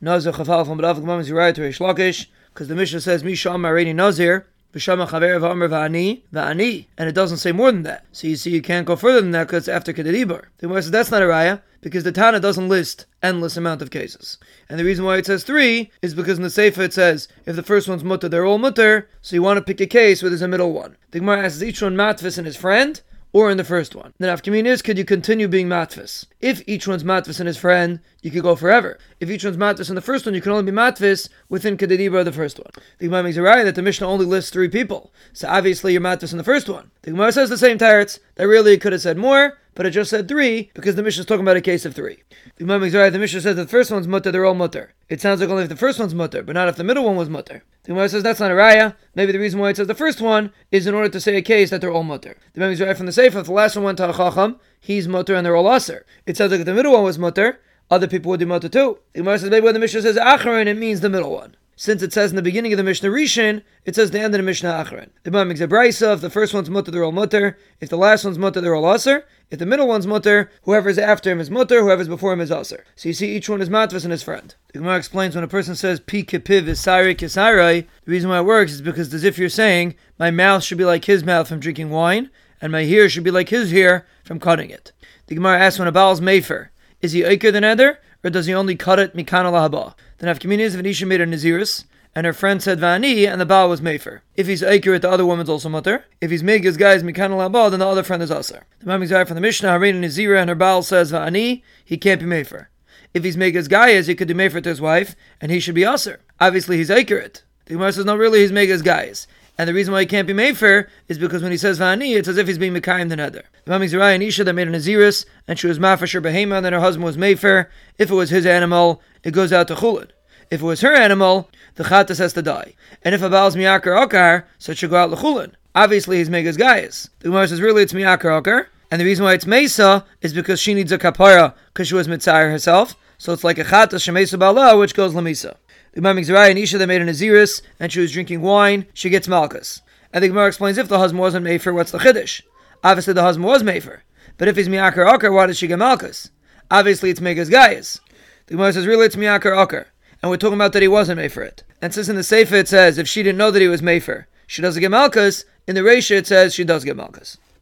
Nazir Chafal from B'Dav Gemam is to Reish Lakish, because the Mishnah says, Misha Amar Reini Nazir, V'shama Chaver V'Amr V'Ani, V'Ani, and it doesn't say more than that. So you see, you can't go further than that because it's after Kedidibur. The Gemara says that's not a raya, because the Tana doesn't list endless amount of cases. And the reason why it says three is because in the Sefer it says, if the first one's mutter, they're all mutter, so you want to pick a case where there's a middle one. The Gemara asks, each one matvis and his friend, or in the first one. Then after is, could you continue being matvis? If each one's matvis and his friend, you could go forever. If each one's matvis in the first one, you can only be matvis within kedidibra of the first one. The Gemara makes a right that the Mishnah only lists three people. So obviously you're matvis in the first one. The Gemara says the same teretz, that really could have said more, but it just said three because the Mishnah is talking about a case of three. The Imam right, the Mishnah says the first one's mutter, they're all mutter. It sounds like only if the first one's mutter, but not if the middle one was mutter. The Imam says that's not a raya. Maybe the reason why it says the first one is in order to say a case that they're all mutter. The Imam right from the Sefer, if the last one went to a chacham, he's mutter and they're all aser. It sounds like if the middle one was mutter, other people would do mutter too. The Imam says maybe when the Mishnah says acharon, it means the middle one since it says in the beginning of the Mishnah Rishon, it says the end of the Mishnah Achron. The Imam makes a brisa, if the first one's mutter, they're all mutter. If the last one's mutter, they're all aser. If the middle one's mutter, whoever's after him is mutter, whoever's before him is aser. So you see each one is matvis and his friend. The Gemara explains when a person says pi kipiv is sari the reason why it works is because as if you're saying, my mouth should be like his mouth from drinking wine, and my hair should be like his hair from cutting it. The Gemara asks when a Baal's mefer, is he oiker than other, or does he only cut it mikana lahaba? Then after communities if an Isha made a Naziris, and her friend said Vani, and the Baal was Mefer. If he's accurate, the other woman's also Mutter. If he's Megas guys Mikan Labal, then the other friend is Asar. The Mamik's guy from the Mishnah, Harin Nazira, and her Baal says Vani, he can't be Mefer. If he's Megas Gaias, he could do Mefer to his wife, and he should be Asar. Obviously, he's accurate. The Gemara says, no, really, he's Megas Gaias. And the reason why he can't be Mefer is because when he says Vani, it's as if he's being Mekayim the Neder. The Mamik's Zariah and Isha that made an Naziris, and she was Mafasher Behema, and then her husband was Mefer. If it was his animal, it goes out to Chulad. If it was her animal, the chatas has to die. And if a Baal's miyakar okar, so it should go out lechulin. Obviously, he's megas gayas. The Gemara says, really, it's miyakar okar. And the reason why it's mesa is because she needs a kapara because she was mitzayir herself. So it's like a chatas shemesa bala, which goes lamisa. The Gemara makes and Isha that made an aziris, and she was drinking wine, she gets malchus. And the Gemara explains if the husband wasn't mefer, what's the chiddush? Obviously, the husband was mefer. But if he's miyakar okar, why does she get malchus? Obviously, it's megas gayas. The Gemara says, really, it's miyakar okar and we're talking about that he wasn't made for it. And since in the Sefer it says if she didn't know that he was made for, she doesn't get Malchus, in the Resha it says she does get Malchus.